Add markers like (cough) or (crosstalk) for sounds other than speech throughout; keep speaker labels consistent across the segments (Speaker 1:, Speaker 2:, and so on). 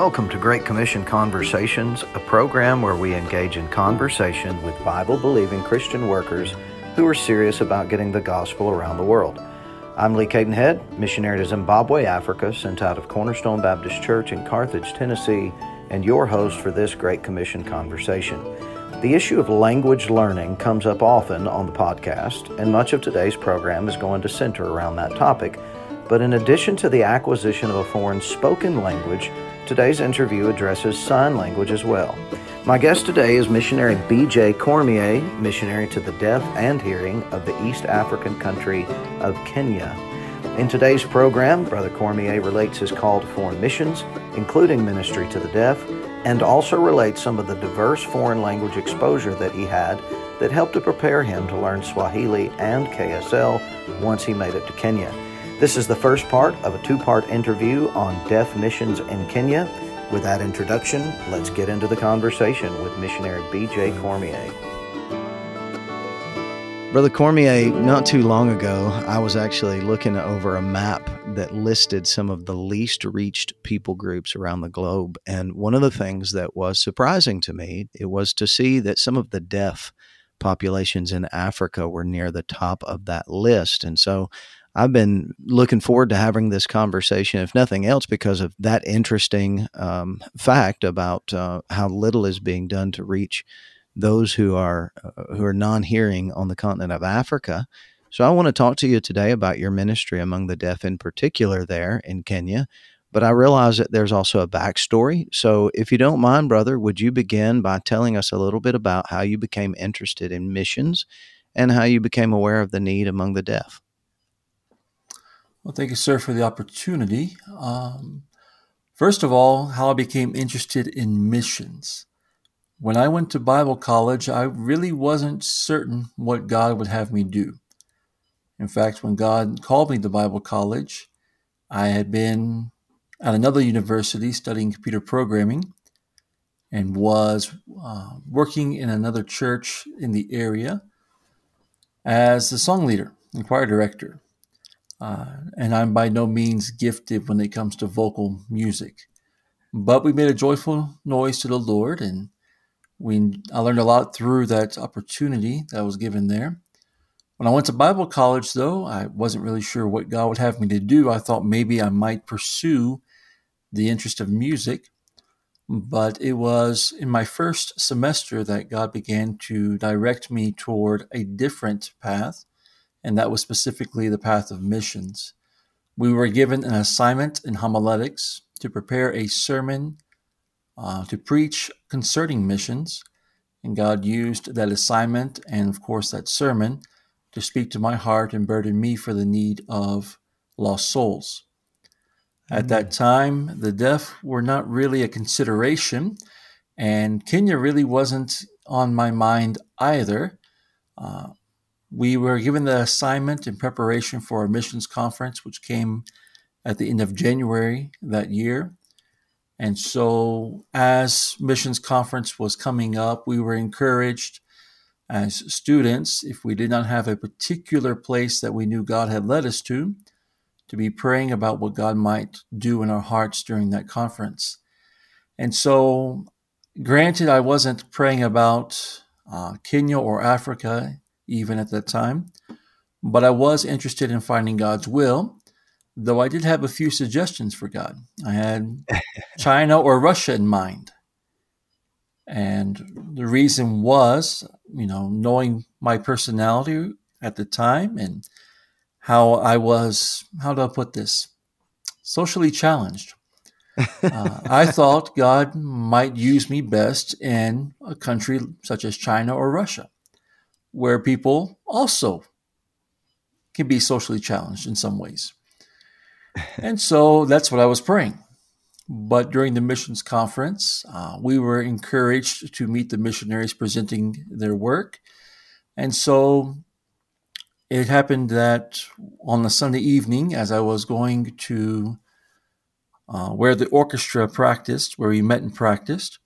Speaker 1: Welcome to Great Commission Conversations, a program where we engage in conversation with Bible believing Christian workers who are serious about getting the gospel around the world. I'm Lee Cadenhead, missionary to Zimbabwe, Africa, sent out of Cornerstone Baptist Church in Carthage, Tennessee, and your host for this Great Commission conversation. The issue of language learning comes up often on the podcast, and much of today's program is going to center around that topic. But in addition to the acquisition of a foreign spoken language, today's interview addresses sign language as well. My guest today is missionary B.J. Cormier, missionary to the deaf and hearing of the East African country of Kenya. In today's program, Brother Cormier relates his call to foreign missions, including ministry to the deaf, and also relates some of the diverse foreign language exposure that he had that helped to prepare him to learn Swahili and KSL once he made it to Kenya. This is the first part of a two part interview on deaf missions in Kenya. With that introduction, let's get into the conversation with missionary B.J. Cormier. Brother Cormier, not too long ago, I was actually looking over a map that listed some of the least reached people groups around the globe. And one of the things that was surprising to me, it was to see that some of the deaf populations in Africa were near the top of that list. And so I've been looking forward to having this conversation, if nothing else, because of that interesting um, fact about uh, how little is being done to reach those who are uh, who are non-hearing on the continent of Africa. So I want to talk to you today about your ministry among the deaf, in particular, there in Kenya. But I realize that there's also a backstory. So if you don't mind, brother, would you begin by telling us a little bit about how you became interested in missions and how you became aware of the need among the deaf?
Speaker 2: Well, thank you, sir, for the opportunity. Um, first of all, how I became interested in missions. When I went to Bible college, I really wasn't certain what God would have me do. In fact, when God called me to Bible college, I had been at another university studying computer programming and was uh, working in another church in the area as the song leader and choir director. Uh, and I'm by no means gifted when it comes to vocal music. But we made a joyful noise to the Lord, and we I learned a lot through that opportunity that was given there. When I went to Bible college, though, I wasn't really sure what God would have me to do. I thought maybe I might pursue the interest of music, but it was in my first semester that God began to direct me toward a different path and that was specifically the path of missions. We were given an assignment in homiletics to prepare a sermon uh, to preach concerning missions, and God used that assignment and, of course, that sermon to speak to my heart and burden me for the need of lost souls. At that mm. time, the deaf were not really a consideration, and Kenya really wasn't on my mind either. Uh, we were given the assignment in preparation for our missions conference, which came at the end of January that year. And so, as missions conference was coming up, we were encouraged as students, if we did not have a particular place that we knew God had led us to, to be praying about what God might do in our hearts during that conference. And so, granted, I wasn't praying about uh, Kenya or Africa even at that time. But I was interested in finding God's will, though I did have a few suggestions for God. I had (laughs) China or Russia in mind. And the reason was, you know, knowing my personality at the time and how I was, how do I put this, socially challenged. uh, I (laughs) thought God might use me best in a country such as China or Russia where people also can be socially challenged in some ways. (laughs) and so that's what I was praying. But during the missions conference, uh, we were encouraged to meet the missionaries presenting their work. And so it happened that on a Sunday evening, as I was going to uh, where the orchestra practiced, where we met and practiced,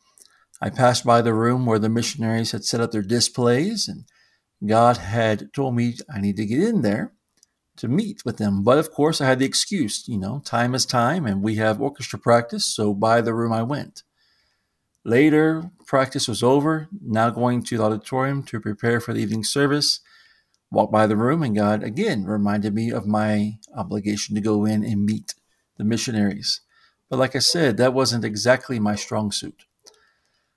Speaker 2: I passed by the room where the missionaries had set up their displays and God had told me I need to get in there to meet with them. But of course, I had the excuse, you know, time is time and we have orchestra practice. So by the room I went. Later, practice was over. Now going to the auditorium to prepare for the evening service. Walked by the room and God again reminded me of my obligation to go in and meet the missionaries. But like I said, that wasn't exactly my strong suit.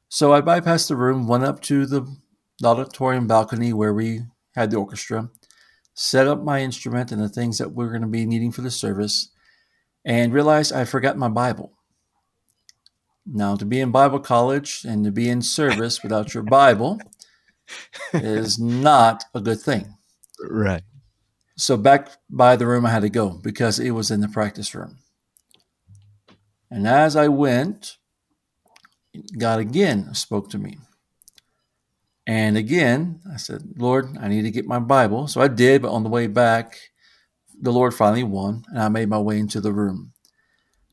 Speaker 2: So I bypassed the room, went up to the auditorium balcony where we had the orchestra, set up my instrument and the things that we we're going to be needing for the service, and realized I forgot my Bible. Now, to be in Bible college and to be in service without your Bible is not a good thing.
Speaker 1: Right.
Speaker 2: So, back by the room I had to go because it was in the practice room. And as I went, God again spoke to me. And again, I said, Lord, I need to get my Bible. So I did, but on the way back, the Lord finally won, and I made my way into the room.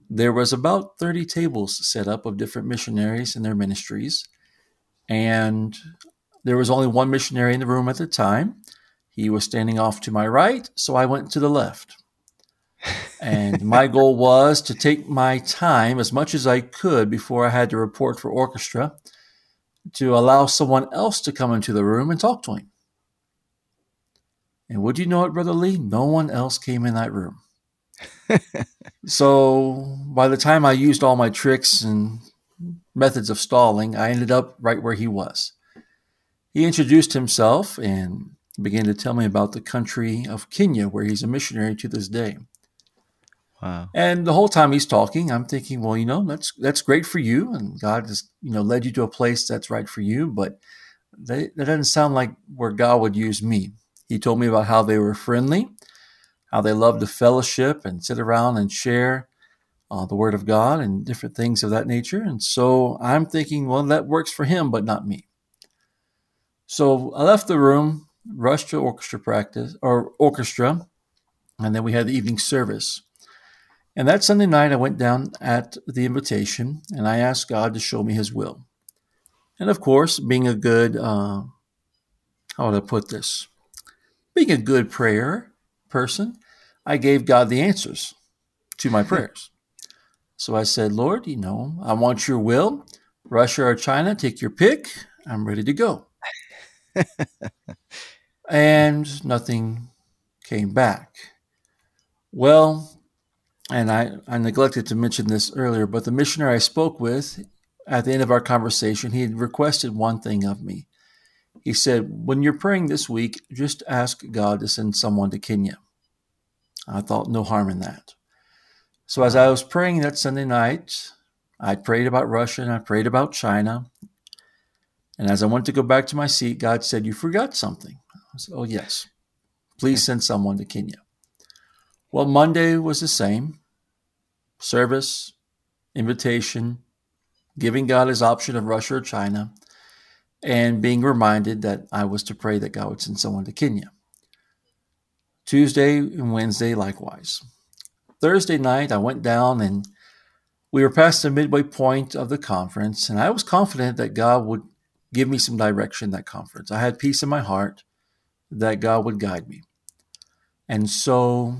Speaker 2: There was about 30 tables set up of different missionaries and their ministries. And there was only one missionary in the room at the time. He was standing off to my right, so I went to the left. and my (laughs) goal was to take my time as much as I could before I had to report for orchestra to allow someone else to come into the room and talk to him. And would you know it, Brother Lee? No one else came in that room. (laughs) so by the time I used all my tricks and methods of stalling, I ended up right where he was. He introduced himself and began to tell me about the country of Kenya, where he's a missionary to this day. And the whole time he's talking, I'm thinking, well, you know, that's that's great for you, and God has you know led you to a place that's right for you. But that doesn't sound like where God would use me. He told me about how they were friendly, how they loved to fellowship and sit around and share uh, the Word of God and different things of that nature. And so I'm thinking, well, that works for him, but not me. So I left the room, rushed to orchestra practice or orchestra, and then we had the evening service. And that Sunday night, I went down at the invitation and I asked God to show me His will. And of course, being a good, uh, how would I put this? Being a good prayer person, I gave God the answers to my prayers. So I said, Lord, you know, I want your will. Russia or China, take your pick. I'm ready to go. (laughs) and nothing came back. Well, and I, I neglected to mention this earlier, but the missionary I spoke with at the end of our conversation, he had requested one thing of me. He said, When you're praying this week, just ask God to send someone to Kenya. I thought no harm in that. So as I was praying that Sunday night, I prayed about Russia and I prayed about China. And as I went to go back to my seat, God said, You forgot something. I said, Oh, yes. Please hmm. send someone to Kenya. Well, Monday was the same service, invitation, giving God his option of Russia or China, and being reminded that I was to pray that God would send someone to Kenya. Tuesday and Wednesday, likewise. Thursday night, I went down and we were past the midway point of the conference, and I was confident that God would give me some direction that conference. I had peace in my heart that God would guide me. And so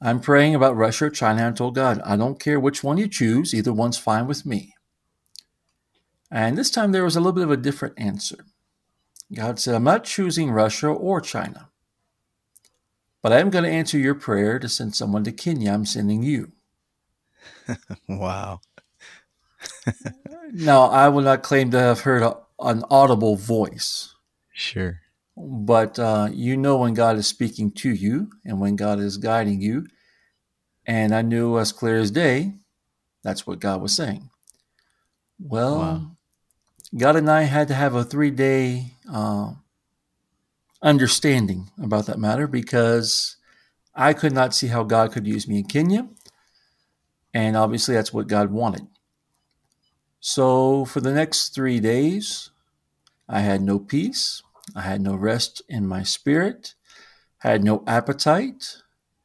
Speaker 2: I'm praying about Russia or China and told God, I don't care which one you choose, either one's fine with me. And this time there was a little bit of a different answer. God said, I'm not choosing Russia or China, but I am going to answer your prayer to send someone to Kenya. I'm sending you. (laughs)
Speaker 1: wow. (laughs)
Speaker 2: now, I will not claim to have heard a, an audible voice.
Speaker 1: Sure.
Speaker 2: But uh, you know when God is speaking to you and when God is guiding you. And I knew as clear as day that's what God was saying. Well, wow. God and I had to have a three day uh, understanding about that matter because I could not see how God could use me in Kenya. And obviously, that's what God wanted. So, for the next three days, I had no peace. I had no rest in my spirit, had no appetite.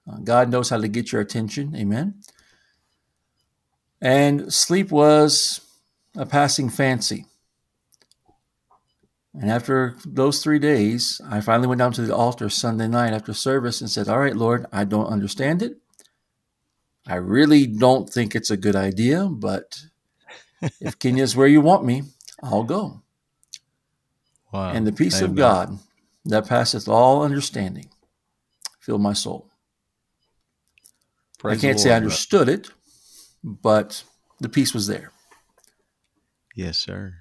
Speaker 2: Uh, God knows how to get your attention. Amen. And sleep was a passing fancy. And after those three days, I finally went down to the altar Sunday night after service and said, All right, Lord, I don't understand it. I really don't think it's a good idea, but if Kenya is where you want me, I'll go. Wow. And the peace Amen. of God that passeth all understanding filled my soul. Praise I can't say I understood it, but the peace was there.
Speaker 1: Yes, sir.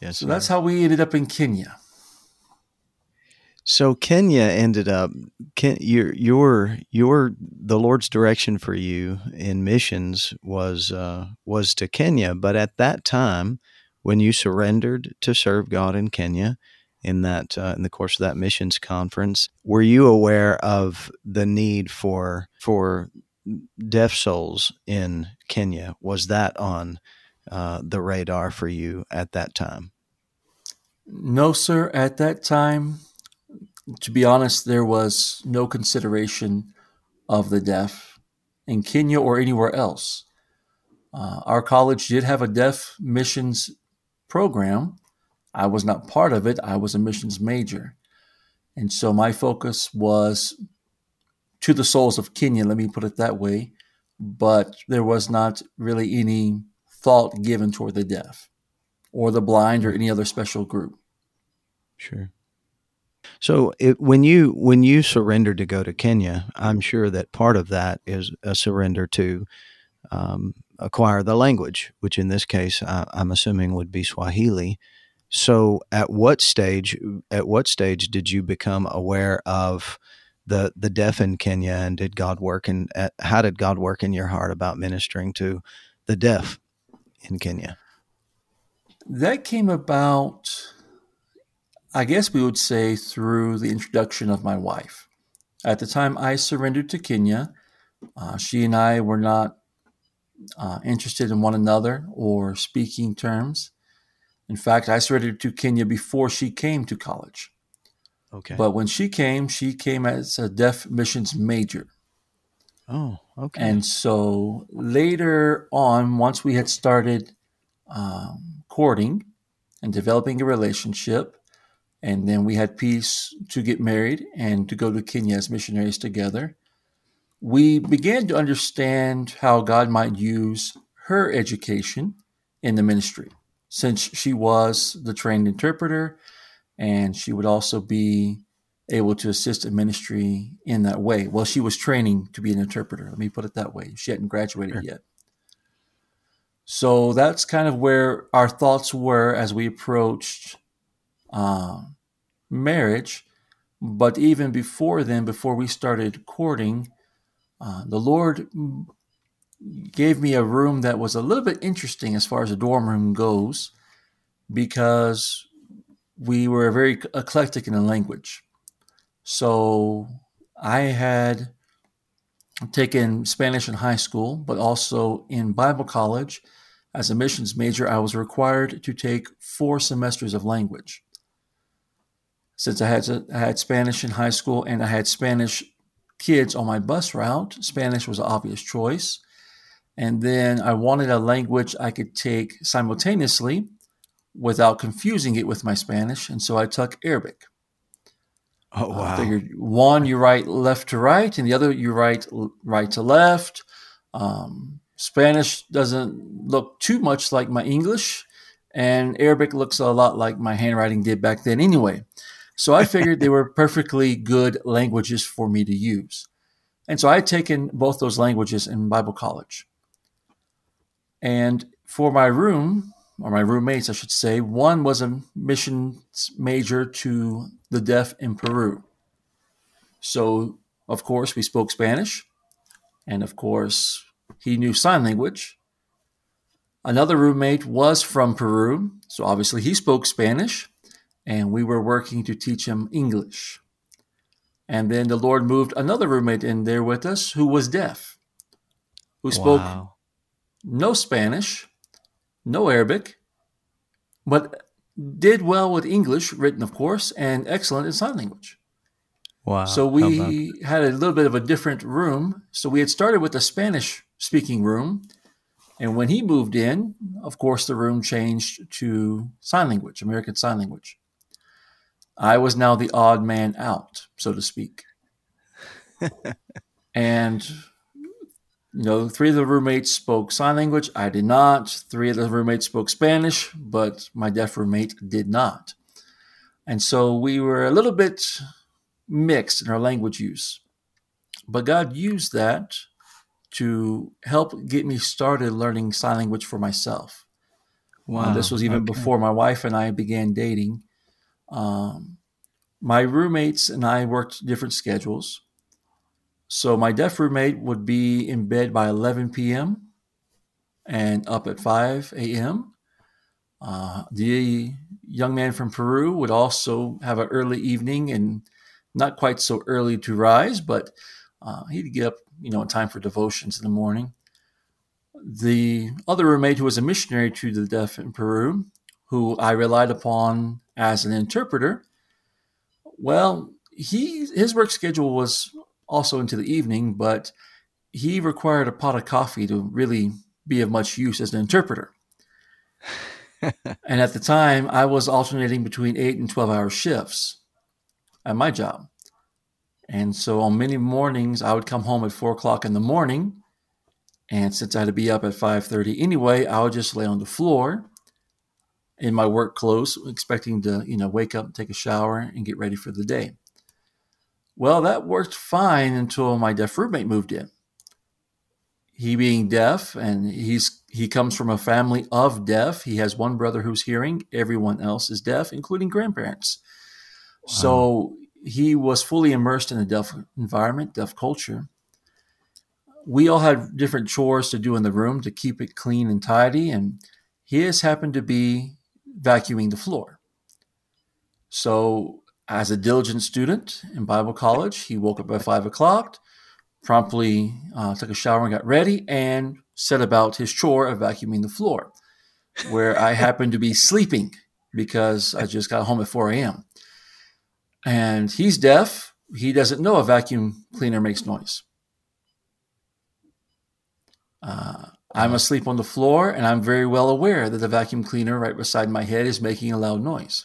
Speaker 1: Yes.
Speaker 2: So
Speaker 1: sir.
Speaker 2: that's how we ended up in Kenya.
Speaker 1: So Kenya ended up Ken, your your your the Lord's direction for you in missions was uh, was to Kenya, but at that time when you surrendered to serve God in Kenya in that uh, in the course of that missions conference, were you aware of the need for for deaf souls in Kenya? Was that on uh, the radar for you at that time?
Speaker 2: No, sir. At that time, to be honest, there was no consideration of the deaf in Kenya or anywhere else. Uh, our college did have a deaf missions program. I was not part of it, I was a missions major. And so my focus was to the souls of Kenya, let me put it that way. But there was not really any thought given toward the deaf or the blind or any other special group.
Speaker 1: Sure. So it, when you when you surrender to go to Kenya, I'm sure that part of that is a surrender to um, acquire the language, which in this case I, I'm assuming would be Swahili. So at what stage at what stage did you become aware of the the deaf in Kenya, and did God work and how did God work in your heart about ministering to the deaf in Kenya?
Speaker 2: That came about I guess we would say through the introduction of my wife. At the time I surrendered to Kenya, uh, she and I were not uh, interested in one another or speaking terms. In fact, I surrendered to Kenya before she came to college. Okay. But when she came, she came as a deaf missions major.
Speaker 1: Oh, okay.
Speaker 2: And so later on, once we had started um, courting and developing a relationship, and then we had peace to get married and to go to Kenya as missionaries together. We began to understand how God might use her education in the ministry, since she was the trained interpreter and she would also be able to assist in ministry in that way. Well, she was training to be an interpreter. Let me put it that way. She hadn't graduated sure. yet. So that's kind of where our thoughts were as we approached uh, marriage. But even before then, before we started courting, uh, the Lord gave me a room that was a little bit interesting as far as a dorm room goes, because we were very eclectic in the language. So I had taken Spanish in high school, but also in Bible college. As a missions major, I was required to take four semesters of language since I had I had Spanish in high school and I had Spanish kids on my bus route, Spanish was an obvious choice. And then I wanted a language I could take simultaneously without confusing it with my Spanish, and so I took Arabic.
Speaker 1: Oh wow! I
Speaker 2: figured one you write left to right, and the other you write right to left. Um, Spanish doesn't look too much like my English, and Arabic looks a lot like my handwriting did back then, anyway. So I figured they were perfectly good languages for me to use. And so I had taken both those languages in Bible college. And for my room, or my roommates, I should say, one was a missions major to the deaf in Peru. So, of course, we spoke Spanish. And of course, he knew sign language. Another roommate was from Peru. So, obviously, he spoke Spanish and we were working to teach him English. And then the Lord moved another roommate in there with us who was deaf, who spoke wow. no Spanish, no Arabic, but did well with English, written, of course, and excellent in sign language.
Speaker 1: Wow.
Speaker 2: So we had a little bit of a different room. So we had started with a Spanish speaking room. And when he moved in, of course, the room changed to sign language, American Sign Language. I was now the odd man out, so to speak. (laughs) and you know, three of the roommates spoke sign language. I did not. Three of the roommates spoke Spanish, but my deaf roommate did not. And so we were a little bit mixed in our language use. But God used that to help get me started learning sign language for myself. Wow. This was even okay. before my wife and I began dating. Um, my roommates and I worked different schedules. So my deaf roommate would be in bed by 11 p.m. and up at 5 a.m. Uh, the young man from Peru would also have an early evening and not quite so early to rise, but uh, he'd get up, you know, in time for devotions in the morning. The other roommate, who was a missionary to the deaf in Peru, who I relied upon as an interpreter, well, he his work schedule was also into the evening, but he required a pot of coffee to really be of much use as an interpreter. (laughs) and at the time, I was alternating between eight and 12 hour shifts at my job. And so on many mornings, I would come home at four o'clock in the morning. And since I had to be up at 5.30 anyway, I would just lay on the floor in my work clothes, expecting to, you know, wake up, take a shower, and get ready for the day. Well, that worked fine until my deaf roommate moved in. He being deaf, and he's he comes from a family of deaf. He has one brother who's hearing. Everyone else is deaf, including grandparents. Wow. So he was fully immersed in the deaf environment, deaf culture. We all had different chores to do in the room to keep it clean and tidy, and his happened to be vacuuming the floor. So as a diligent student in Bible college, he woke up at five o'clock, promptly uh, took a shower and got ready, and set about his chore of vacuuming the floor, where I (laughs) happened to be sleeping because I just got home at 4 a.m. And he's deaf. He doesn't know a vacuum cleaner makes noise. Uh, I'm asleep on the floor, and I'm very well aware that the vacuum cleaner right beside my head is making a loud noise.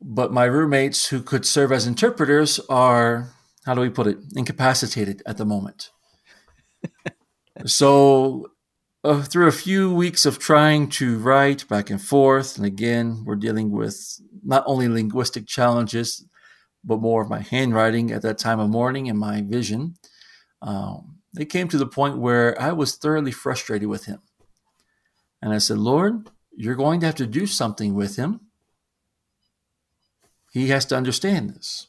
Speaker 2: But my roommates who could serve as interpreters are how do we put it incapacitated at the moment. (laughs) So uh, through a few weeks of trying to write back and forth and again we're dealing with not only linguistic challenges but more of my handwriting at that time of morning and my vision um, it came to the point where i was thoroughly frustrated with him and i said lord you're going to have to do something with him he has to understand this.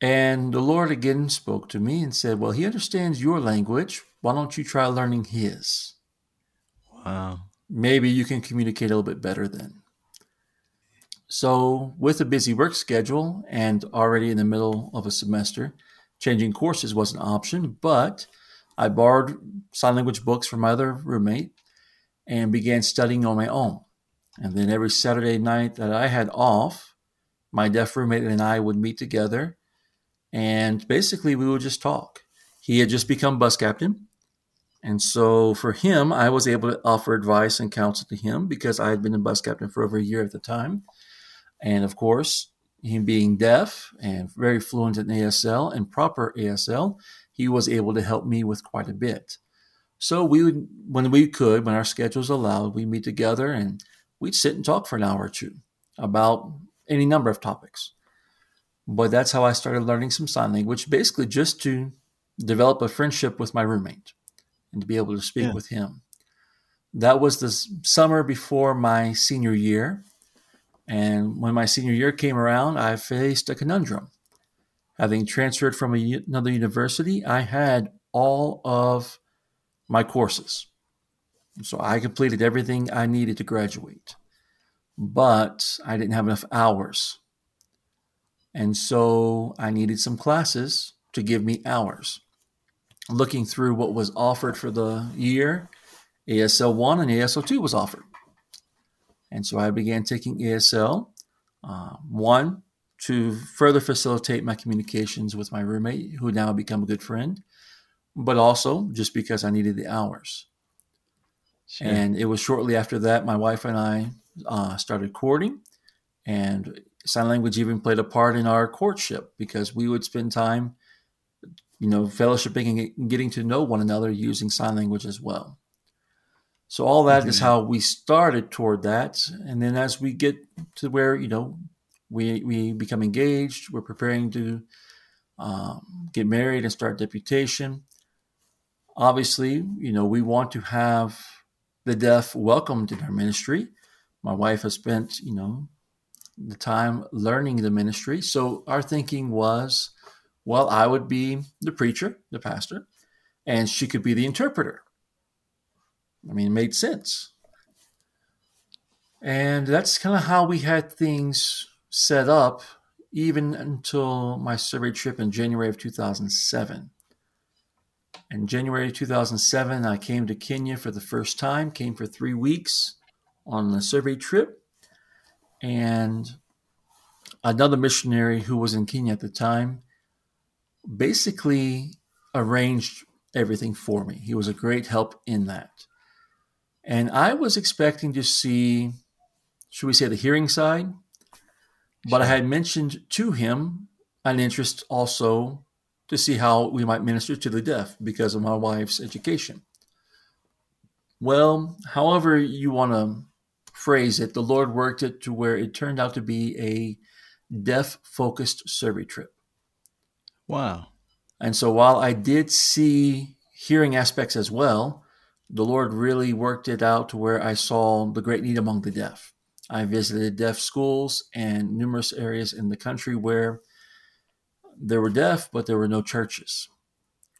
Speaker 2: And the Lord again spoke to me and said, Well, he understands your language. Why don't you try learning his?
Speaker 1: Wow.
Speaker 2: Maybe you can communicate a little bit better then. So, with a busy work schedule and already in the middle of a semester, changing courses was an option, but I borrowed sign language books from my other roommate and began studying on my own. And then every Saturday night that I had off, my deaf roommate and I would meet together and basically we would just talk. He had just become bus captain. And so for him, I was able to offer advice and counsel to him because I had been a bus captain for over a year at the time. And of course, him being deaf and very fluent in ASL and proper ASL, he was able to help me with quite a bit. So we would, when we could, when our schedules allowed, we meet together and we'd sit and talk for an hour or two about any number of topics. But that's how I started learning some sign language, basically just to develop a friendship with my roommate and to be able to speak yeah. with him. That was the summer before my senior year. And when my senior year came around, I faced a conundrum. Having transferred from a, another university, I had all of my courses. So I completed everything I needed to graduate, but I didn't have enough hours. And so I needed some classes to give me hours. Looking through what was offered for the year, ASL 1 and ASL 2 was offered. And so I began taking ASL uh, 1 to further facilitate my communications with my roommate, who now become a good friend, but also just because I needed the hours. Sure. And it was shortly after that my wife and I uh, started courting. And sign language even played a part in our courtship because we would spend time, you know, fellowshipping and getting to know one another using sign language as well. So all that mm-hmm. is how we started toward that. And then as we get to where, you know, we, we become engaged, we're preparing to um, get married and start deputation. Obviously, you know, we want to have the deaf welcomed in our ministry. My wife has spent, you know, the time learning the ministry. So our thinking was, well, I would be the preacher, the pastor, and she could be the interpreter. I mean, it made sense. And that's kind of how we had things set up, even until my survey trip in January of 2007. In January 2007, I came to Kenya for the first time, came for three weeks on a survey trip. And another missionary who was in Kenya at the time basically arranged everything for me. He was a great help in that. And I was expecting to see, should we say, the hearing side, but I had mentioned to him an interest also to see how we might minister to the deaf because of my wife's education. Well, however you want to phrase it, the Lord worked it to where it turned out to be a deaf focused survey trip.
Speaker 1: Wow.
Speaker 2: And so while I did see hearing aspects as well, the Lord really worked it out to where I saw the great need among the deaf. I visited deaf schools and numerous areas in the country where there were deaf, but there were no churches,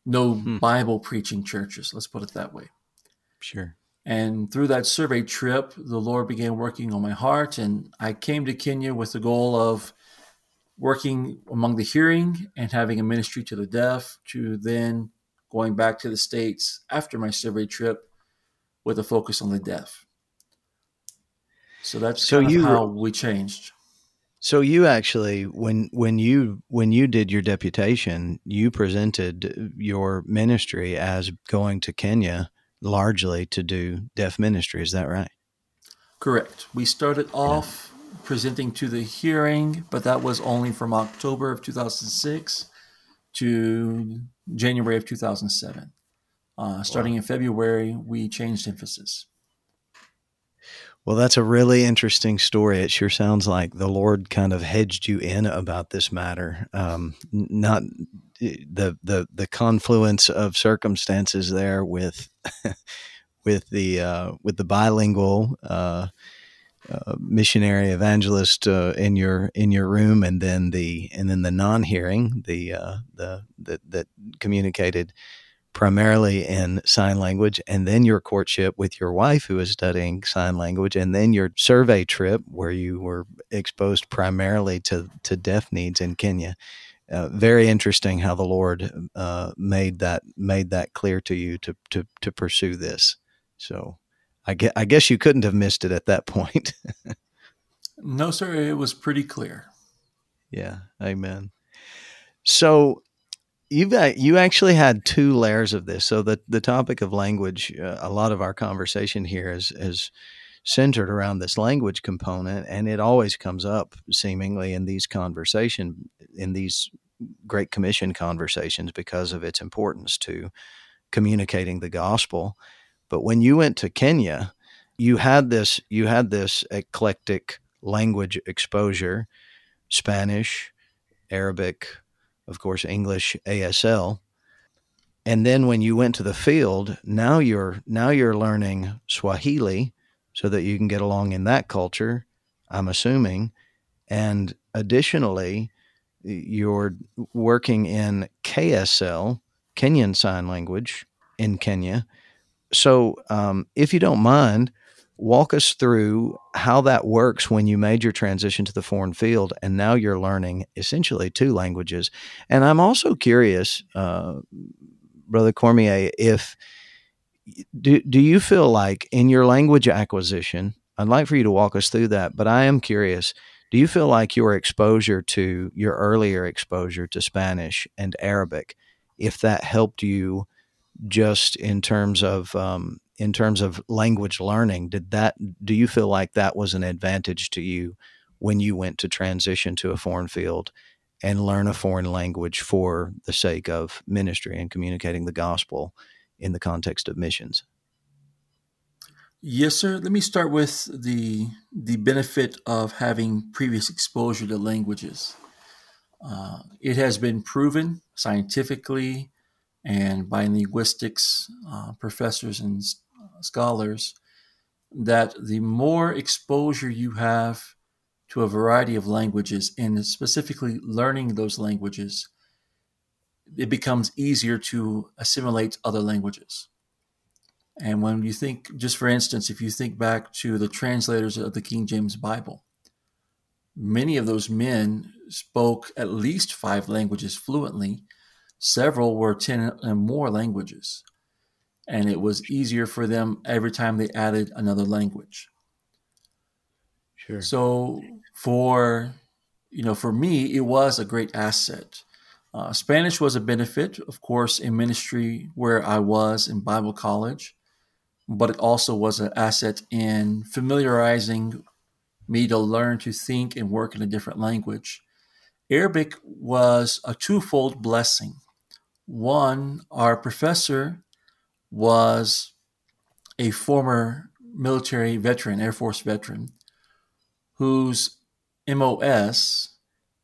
Speaker 2: no hmm. Bible preaching churches. Let's put it that way.
Speaker 1: Sure.
Speaker 2: And through that survey trip, the Lord began working on my heart. And I came to Kenya with the goal of working among the hearing and having a ministry to the deaf, to then going back to the States after my survey trip with a focus on the deaf. So that's so you, how we changed.
Speaker 1: So you actually, when when you when you did your deputation, you presented your ministry as going to Kenya largely to do deaf ministry. Is that right?
Speaker 2: Correct. We started off yeah. presenting to the hearing, but that was only from October of 2006 to January of 2007. Uh, starting wow. in February, we changed emphasis.
Speaker 1: Well, that's a really interesting story. It sure sounds like the Lord kind of hedged you in about this matter. Um, not the the the confluence of circumstances there with (laughs) with the uh, with the bilingual uh, uh, missionary evangelist uh, in your in your room, and then the and then the non-hearing the uh, the that that communicated primarily in sign language, and then your courtship with your wife who is studying sign language, and then your survey trip where you were exposed primarily to, to deaf needs in Kenya. Uh, very interesting how the Lord uh, made that made that clear to you to to to pursue this. So, I guess, I guess you couldn't have missed it at that point. (laughs)
Speaker 2: no, sir. It was pretty clear.
Speaker 1: Yeah. Amen. So, you've got, you actually had two layers of this. So the the topic of language, uh, a lot of our conversation here is is centered around this language component, and it always comes up seemingly in these conversation in these Great Commission conversations because of its importance to communicating the gospel. But when you went to Kenya, you had this you had this eclectic language exposure, Spanish, Arabic, of course, English ASL. And then when you went to the field, now you're now you're learning Swahili so that you can get along in that culture, I'm assuming. And additionally, you're working in KSL, Kenyan Sign Language in Kenya. So, um, if you don't mind, walk us through how that works when you made your transition to the foreign field and now you're learning essentially two languages. And I'm also curious, uh, Brother Cormier, if do, do you feel like in your language acquisition, I'd like for you to walk us through that, but I am curious. Do you feel like your exposure to your earlier exposure to Spanish and Arabic, if that helped you just in terms of um, in terms of language learning did that do you feel like that was an advantage to you when you went to transition to a foreign field and learn a foreign language for the sake of ministry and communicating the gospel in the context of missions?
Speaker 2: Yes, sir. Let me start with the the benefit of having previous exposure to languages. Uh, it has been proven scientifically and by linguistics uh, professors and scholars that the more exposure you have to a variety of languages and specifically learning those languages, it becomes easier to assimilate other languages. And when you think, just for instance, if you think back to the translators of the King James Bible, many of those men spoke at least five languages fluently. Several were 10 and more languages. And it was easier for them every time they added another language.
Speaker 1: Sure.
Speaker 2: So for you know, for me, it was a great asset. Uh, Spanish was a benefit, of course, in ministry where I was in Bible college but it also was an asset in familiarizing me to learn to think and work in a different language. Arabic was a twofold blessing. One, our professor was a former military veteran, Air Force veteran, whose MOS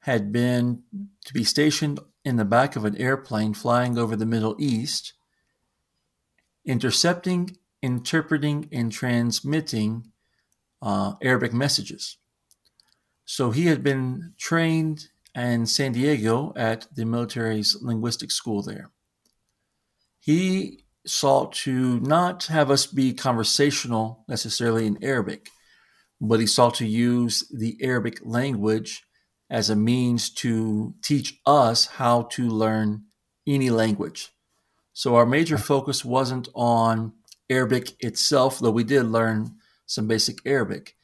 Speaker 2: had been to be stationed in the back of an airplane flying over the Middle East, intercepting interpreting and transmitting uh, Arabic messages. So he had been trained in San Diego at the military's linguistic school there. He sought to not have us be conversational necessarily in Arabic, but he sought to use the Arabic language as a means to teach us how to learn any language. So our major focus wasn't on Arabic itself, though we did learn some basic Arabic.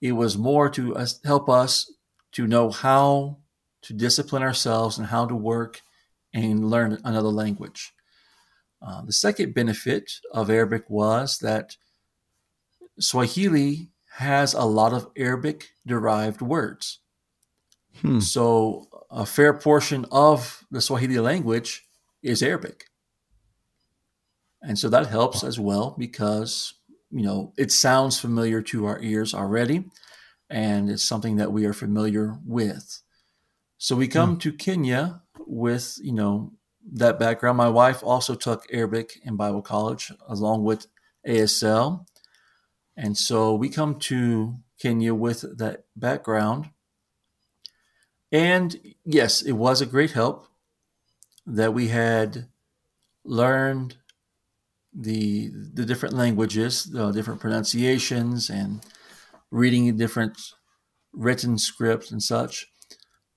Speaker 2: It was more to help us to know how to discipline ourselves and how to work and learn another language. Uh, the second benefit of Arabic was that Swahili has a lot of Arabic derived words. Hmm. So, a fair portion of the Swahili language is Arabic. And so that helps as well because, you know, it sounds familiar to our ears already and it's something that we are familiar with. So we come mm. to Kenya with, you know, that background. My wife also took Arabic in Bible college along with ASL. And so we come to Kenya with that background. And yes, it was a great help that we had learned the the different languages, the different pronunciations, and reading different written scripts and such.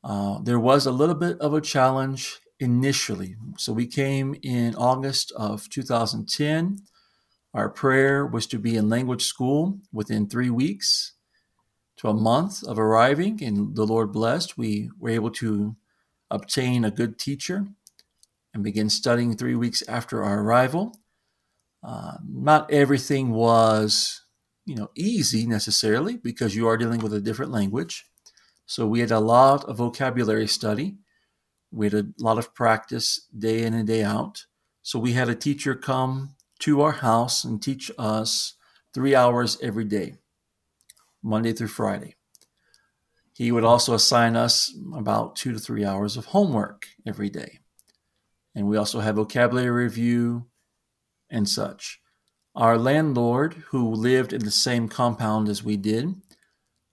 Speaker 2: Uh, there was a little bit of a challenge initially. So we came in August of 2010. Our prayer was to be in language school within three weeks to a month of arriving, and the Lord blessed. We were able to obtain a good teacher and begin studying three weeks after our arrival. Uh, not everything was, you know, easy necessarily because you are dealing with a different language. So we had a lot of vocabulary study. We had a lot of practice day in and day out. So we had a teacher come to our house and teach us three hours every day, Monday through Friday. He would also assign us about two to three hours of homework every day. And we also had vocabulary review, and such. Our landlord, who lived in the same compound as we did,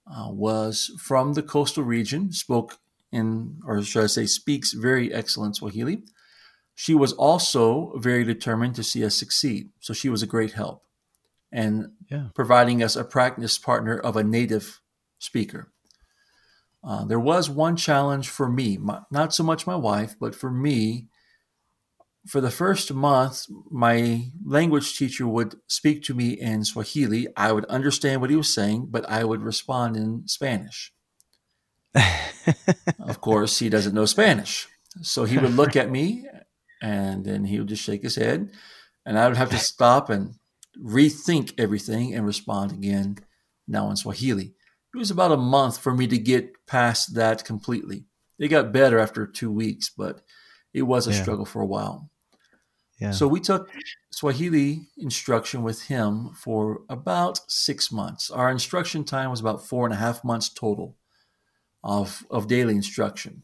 Speaker 2: uh, was from the coastal region, spoke in, or should I say, speaks very excellent Swahili. She was also very determined to see us succeed. So she was a great help and yeah. providing us a practice partner of a native speaker. Uh, there was one challenge for me, my, not so much my wife, but for me for the first month, my language teacher would speak to me in Swahili. I would understand what he was saying, but I would respond in Spanish. (laughs) of course, he doesn't know Spanish. So he would look at me and then he would just shake his head. And I would have to stop and rethink everything and respond again now in Swahili. it was about a month for me to get past that completely. It got better after two weeks, but it was a
Speaker 1: Yeah.
Speaker 2: struggle for a while.
Speaker 1: Yeah.
Speaker 2: So we took Swahili instruction with him for about six months. Our instruction time was about four and a half months total of, of daily instruction.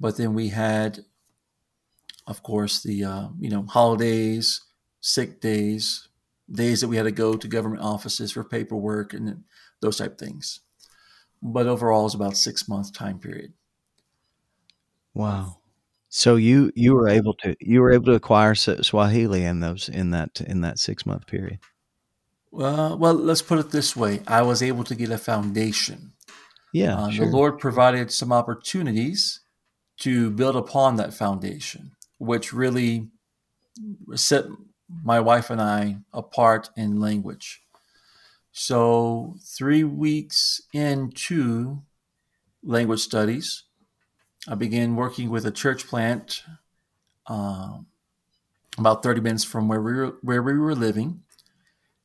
Speaker 2: But then we had, of course, the uh, you know holidays, sick days, days that we had to go to government offices for paperwork and those type things. But overall, it's about six month time period.
Speaker 1: Wow. So you you were able to you were able to acquire Swahili in those in that in that six month period.
Speaker 2: Well, well, let's put it this way: I was able to get a foundation.
Speaker 1: Yeah,
Speaker 2: Uh,
Speaker 1: sure.
Speaker 2: The Lord provided some opportunities to build upon that foundation, which really set my wife and I apart in language. So, three weeks into language studies, I began working with a church plant um, about 30 minutes from where we were, where we were living.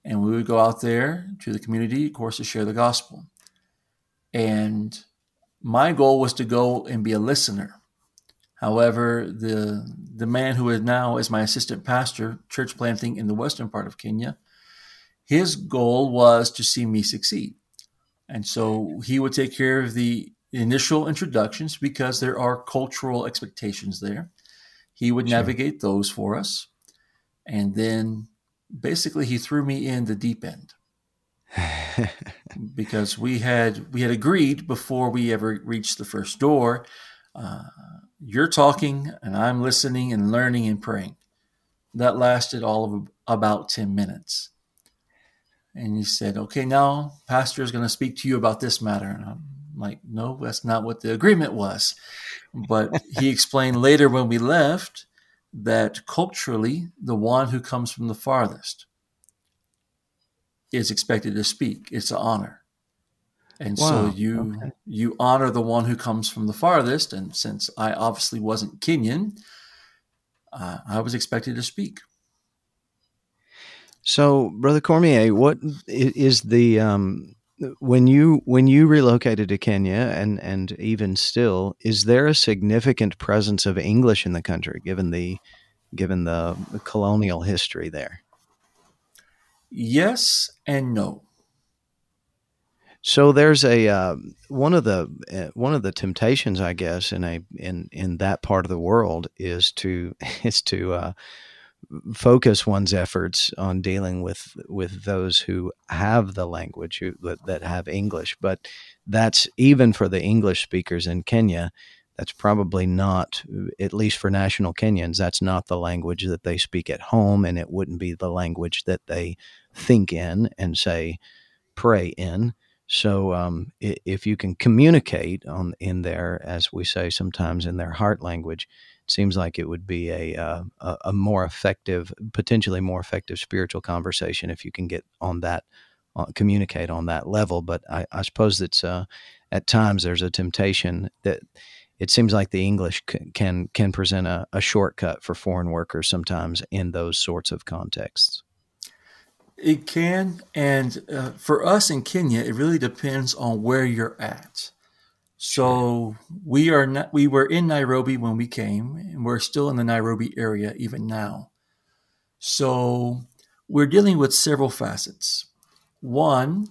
Speaker 2: And we would go out there to the community, of course, to share the gospel. And my goal was to go and be a listener. However, the the man who is now is my assistant pastor, church planting in the western part of Kenya, his goal was to see me succeed. And so he would take care of the initial introductions because there are cultural expectations there. He would
Speaker 1: Sure.
Speaker 2: navigate those for us. And then basically he threw me in the deep end (laughs) because we had we had agreed before we ever reached the first door uh, you're talking and i'm listening and learning and praying that lasted all of about 10 minutes and he said okay now pastor is going to speak to you about this matter and i'm like no that's not what the agreement was. But he explained later when we left that culturally the one who comes from the farthest is expected to speak. It's an honor. And so you
Speaker 1: okay.
Speaker 2: you honor the one who comes from the farthest. And since i obviously wasn't kenyan uh, i was expected to speak.
Speaker 1: So, Brother Cormier, what is the um, when you when you relocated to Kenya and and even still, is there a significant presence of English in the country given the given the colonial history there?
Speaker 2: yes and no
Speaker 1: So there's a uh, one of the uh, one of the temptations, I guess, in a in in that part of the world is to (laughs) is to uh, focus one's efforts on dealing with with those who have the language who, that, have English. But that's even for the English speakers in Kenya. That's probably not, at least for national Kenyans, that's not the language that they speak at home, and it wouldn't be the language that they think in and say pray in. So um, if you can communicate on in there, as we say sometimes in their heart language, seems like it would be a, uh, a a more effective, potentially more effective spiritual conversation if you can get on that, uh, communicate on that level. But I, I suppose it's uh, at times there's a temptation that it seems like the English c- can can present a, a shortcut for foreign workers sometimes in those sorts of contexts.
Speaker 2: It can, and uh, for us in Kenya, it really depends on where you're at. So we are not, we were in Nairobi when we came, and we're still in the Nairobi area even now. So we're dealing with several facets. One,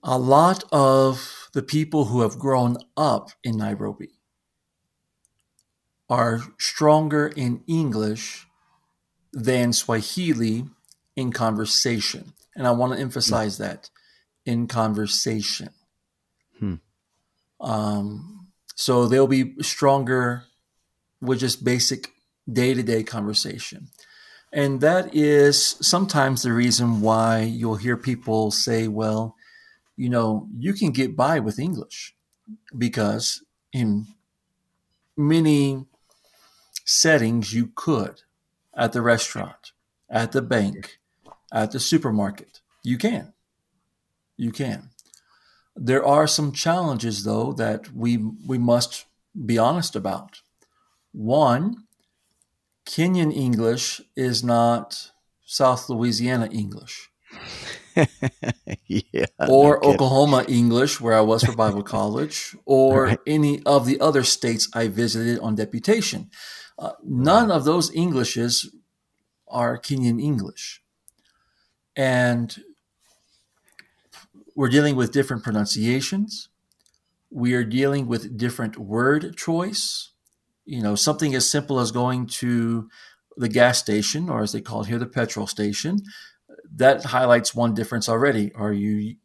Speaker 2: a lot of the people who have grown up in Nairobi are stronger in English than Swahili in conversation. And I want to emphasize that in conversation. Um, so they'll be stronger with just basic day to day conversation. And that is sometimes the reason why you'll hear people say, well, you know, you can get by with English because in many settings you could at the restaurant, at the bank, at the supermarket. You can. You can. There are some challenges though that we we must be honest about. One, Kenyan English is not South Louisiana English. (laughs)
Speaker 1: yeah.
Speaker 2: or
Speaker 1: no.
Speaker 2: Oklahoma English, where I was for Bible (laughs) college, or
Speaker 1: Right.
Speaker 2: any of the other states I visited on deputation. Uh, none of those Englishes are Kenyan English. And we're dealing with different pronunciations. We are dealing with different word choice. You know, something as simple as going to the gas station, or as they call it here, the petrol station, that highlights one difference already. Are you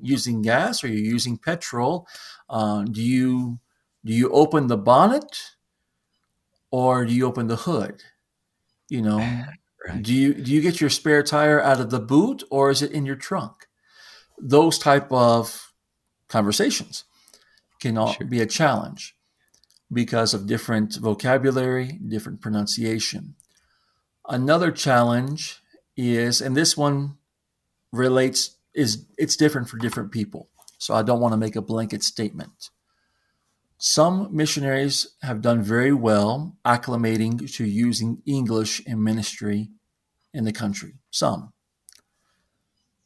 Speaker 2: using gas? Are you using petrol? Uh, do you do you open the bonnet, or do you open the hood? You know, (laughs)
Speaker 1: Right.
Speaker 2: do you do you get your spare tire out of the boot, or is it in your trunk? Those type of conversations can all
Speaker 1: Sure.
Speaker 2: be a challenge because of different vocabulary, different pronunciation. Another challenge is, and this one relates, is it's different for different people. So I don't want to make a blanket statement. Some missionaries have done very well acclimating to using English in ministry in the country. Some.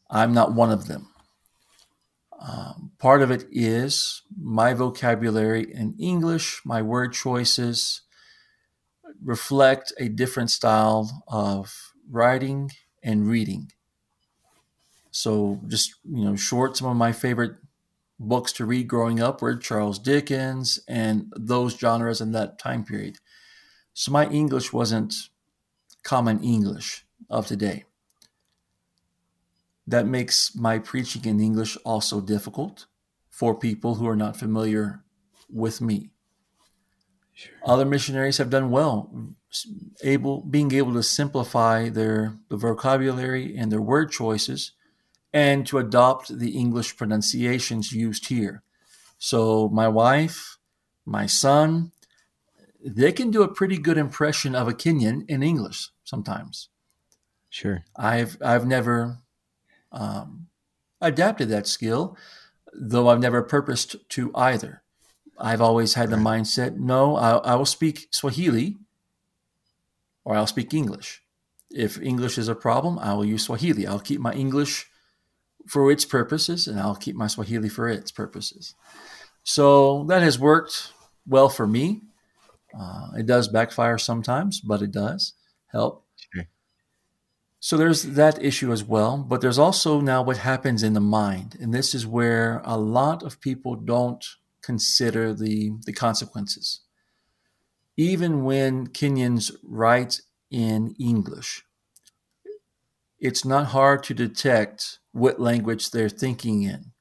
Speaker 2: I'm not one of them. Um, part of it is my vocabulary in English, my word choices reflect a different style of writing and reading. So, just you know, short. Some of my favorite books to read growing up were Charles Dickens and those genres in that time period. So my English wasn't common English of today. That makes my preaching in English also difficult for people who are not familiar with me.
Speaker 1: Sure.
Speaker 2: Other missionaries have done well, able being able to simplify their the vocabulary and their word choices, and to adopt the English pronunciations used here. So my wife, my son, they can do a pretty good impression of a Kenyan in English sometimes.
Speaker 1: Sure.
Speaker 2: I've I've never um, adapted that skill, though I've never purposed to either. I've always had the
Speaker 1: Right.
Speaker 2: mindset: no, I, I will speak Swahili, or I'll speak English. If English is a problem, I will use Swahili. I'll keep my English for its purposes, and I'll keep my Swahili for its purposes. So that has worked well for me. Uh, it does backfire sometimes, but it does help. So there's that issue as well, but there's also now what happens in the mind, and this is where a lot of people don't consider the the consequences. Even when Kenyans write in English, it's not hard to detect what language they're thinking in,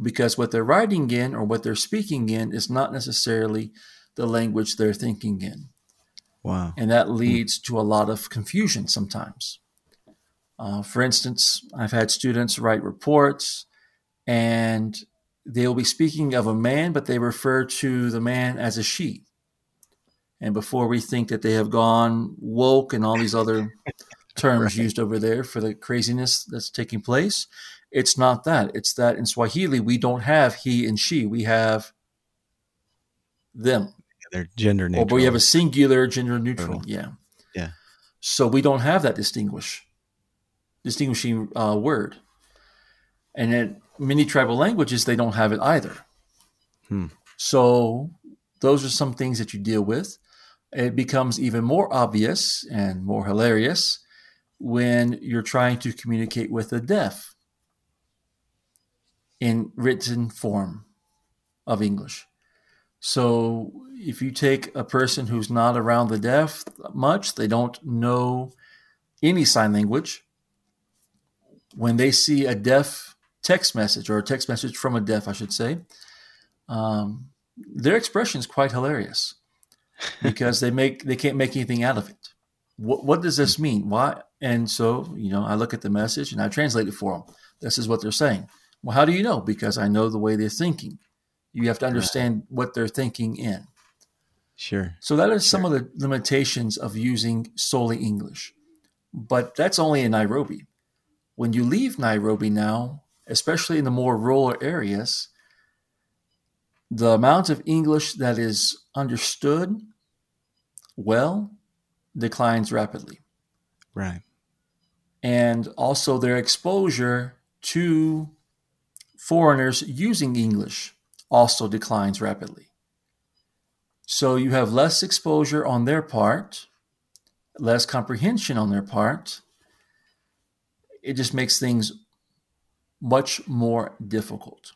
Speaker 2: because what they're writing in or what they're speaking in is not necessarily the language they're thinking in
Speaker 1: Wow.
Speaker 2: and that leads to a lot of confusion sometimes. Uh, for instance, I've had students write reports and they'll be speaking of a man, but they refer to the man as a she. And before we think that they have gone woke and all these other (laughs) terms
Speaker 1: Right.
Speaker 2: used over there for the craziness that's taking place, it's not that. It's that in Swahili, we don't have he and she, we have them
Speaker 1: They're gender
Speaker 2: or
Speaker 1: neutral.
Speaker 2: we have a singular gender neutral.
Speaker 1: Neutral.
Speaker 2: Yeah.
Speaker 1: Yeah.
Speaker 2: So we don't have that distinguish, distinguishing uh, word. And in many tribal languages, they don't have it either.
Speaker 1: Hmm.
Speaker 2: So those are some things that you deal with. It becomes even more obvious and more hilarious when you're trying to communicate with the deaf in written form of English. So if you take a person who's not around the deaf much, they don't know any sign language. When they see a deaf text message or a text message from a deaf, I should say, um, their expression is quite hilarious (laughs) because they make they can't make anything out of it. What, what does this mean? Why? And so you know, I look at the message and I translate it for them. This is what they're saying. Well, how do you know? Because I know the way they're thinking. You have to understand what they're thinking in.
Speaker 1: Sure.
Speaker 2: So that is some of the limitations of using solely English. But that's only in Nairobi. When you leave Nairobi now, especially in the more rural areas, the amount of English that is understood well declines rapidly.
Speaker 1: Right.
Speaker 2: And also their exposure to foreigners using English also declines rapidly. So you have less exposure on their part, less comprehension on their part. It just makes things much more difficult.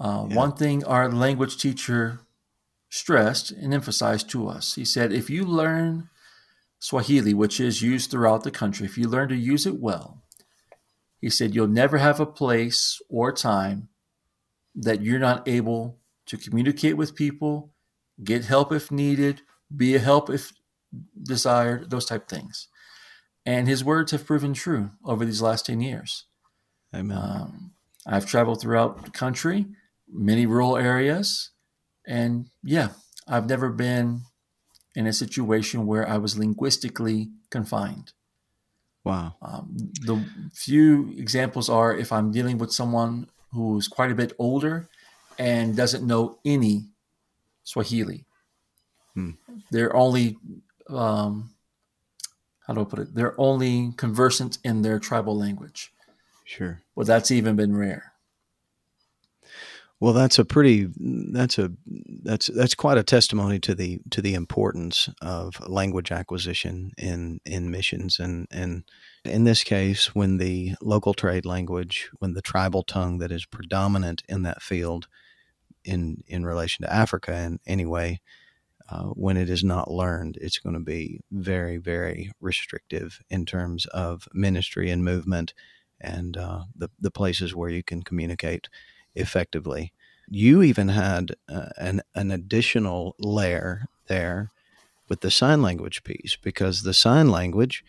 Speaker 2: Uh, yeah. One thing our language teacher stressed and emphasized to us he said, if you learn Swahili, which is used throughout the country, if you learn to use it well, he said, you'll never have a place or time that you're not able to communicate with people, get help if needed, be a help if desired, those type things. And his words have proven true over these last 10 years.
Speaker 1: Amen. Um,
Speaker 2: I've traveled throughout the country, many rural areas, and yeah, I've never been in a situation where I was linguistically confined.
Speaker 1: Wow.
Speaker 2: Um, the few examples are if I'm dealing with someone who's quite a bit older and doesn't know any Swahili. Hmm. They're only, um, how do I put it? They're only conversant in their tribal language.
Speaker 1: Sure.
Speaker 2: Well, that's even been rare.
Speaker 1: Well, that's a pretty that's a that's that's quite a testimony to the to the importance of language acquisition in in missions and and in this case when the local trade language when the tribal tongue that is predominant in that field in in relation to Africa in any way uh, when it is not learned it's going to be very very restrictive in terms of ministry and movement and uh, the the places where you can communicate effectively. You even had uh, an an additional layer there with the sign language piece because the sign language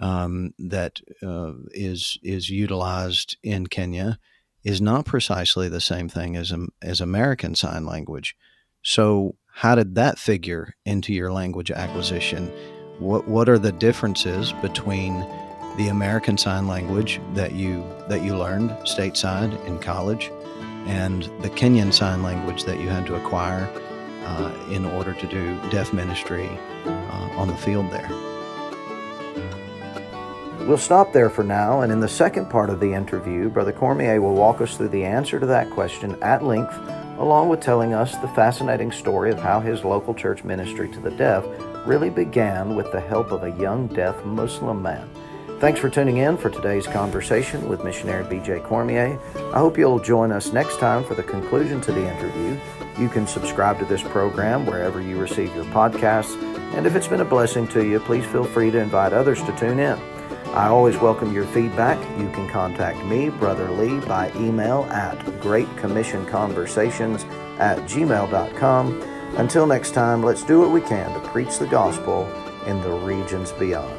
Speaker 1: um, that uh, is is utilized in Kenya is not precisely the same thing as as American Sign Language. So, how did that figure into your language acquisition? What what are the differences between the American Sign Language that you that you learned stateside in college and the Kenyan Sign Language that you had to acquire uh, in order to do deaf ministry uh, on the field there.
Speaker 3: We'll stop there for now, and in the second part of the interview, Brother Cormier will walk us through the answer to that question at length, along with telling us the fascinating story of how his local church ministry to the deaf really began with the help of a young deaf Muslim man. Thanks for tuning in for today's conversation with missionary BJ Cormier. I hope you'll join us next time for the conclusion to the interview. You can subscribe to this program wherever you receive your podcasts, and if it's been a blessing to you, please feel free to invite others to tune in. I always welcome your feedback. You can contact me, Brother Lee, by email at greatcommissionconversations at gmail.com. Until next time, let's do what we can to preach the gospel in the regions beyond.